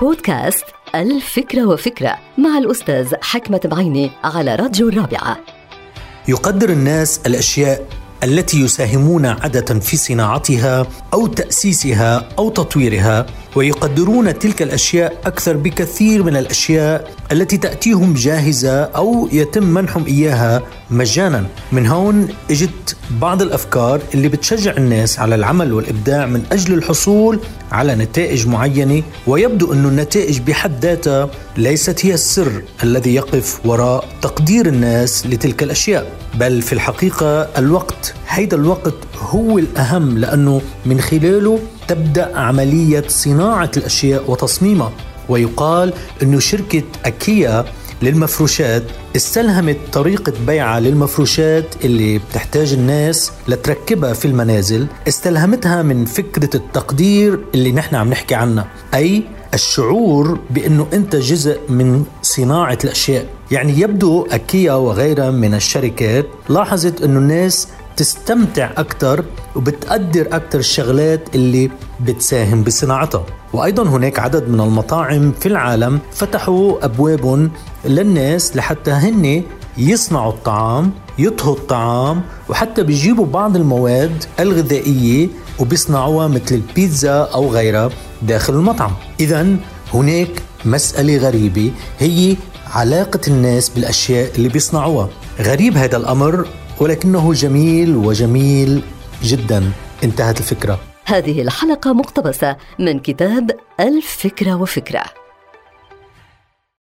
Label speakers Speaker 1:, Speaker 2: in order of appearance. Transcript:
Speaker 1: بودكاست الفكرة وفكرة مع الأستاذ حكمة بعيني على راديو الرابعة.
Speaker 2: يقدر الناس الأشياء التي يساهمون عادة في صناعتها أو تأسيسها أو تطويرها ويقدرون تلك الأشياء أكثر بكثير من الأشياء التي تأتيهم جاهزة أو يتم منحهم إياها مجانا. من هون إجت بعض الأفكار اللي بتشجع الناس على العمل والإبداع من أجل الحصول على نتائج معينة ويبدو أن النتائج بحد ذاتها ليست هي السر الذي يقف وراء تقدير الناس لتلك الأشياء. بل في الحقيقة الوقت هيدا الوقت هو الأهم لأنه من خلاله تبدأ عملية صناعة الأشياء وتصميمها. ويقال إنه شركة أكيا للمفروشات استلهمت طريقة بيعها للمفروشات اللي بتحتاج الناس لتركبها في المنازل استلهمتها من فكرة التقدير اللي نحن عم نحكي عنها أي الشعور بأنه أنت جزء من صناعة الأشياء. يعني يبدو أكيا وغيرها من الشركات لاحظت أنه الناس تستمتع أكثر وبتقدر أكثر الشغلات اللي بتساهم بصناعتها. وأيضا هناك عدد من المطاعم في العالم فتحوا أبوابهم للناس لحتى هن يصنعوا الطعام يطهوا الطعام وحتى بيجيبوا بعض المواد الغذائية وبيصنعوها مثل البيتزا أو غيرها داخل المطعم. إذا هناك مسألة غريبة هي علاقة الناس بالأشياء اللي بيصنعوها. غريب هذا الأمر ولكنه جميل وجميل جدا. انتهت الفكرة.
Speaker 1: هذه الحلقة مقتبسة من كتاب الفكرة وفكرة.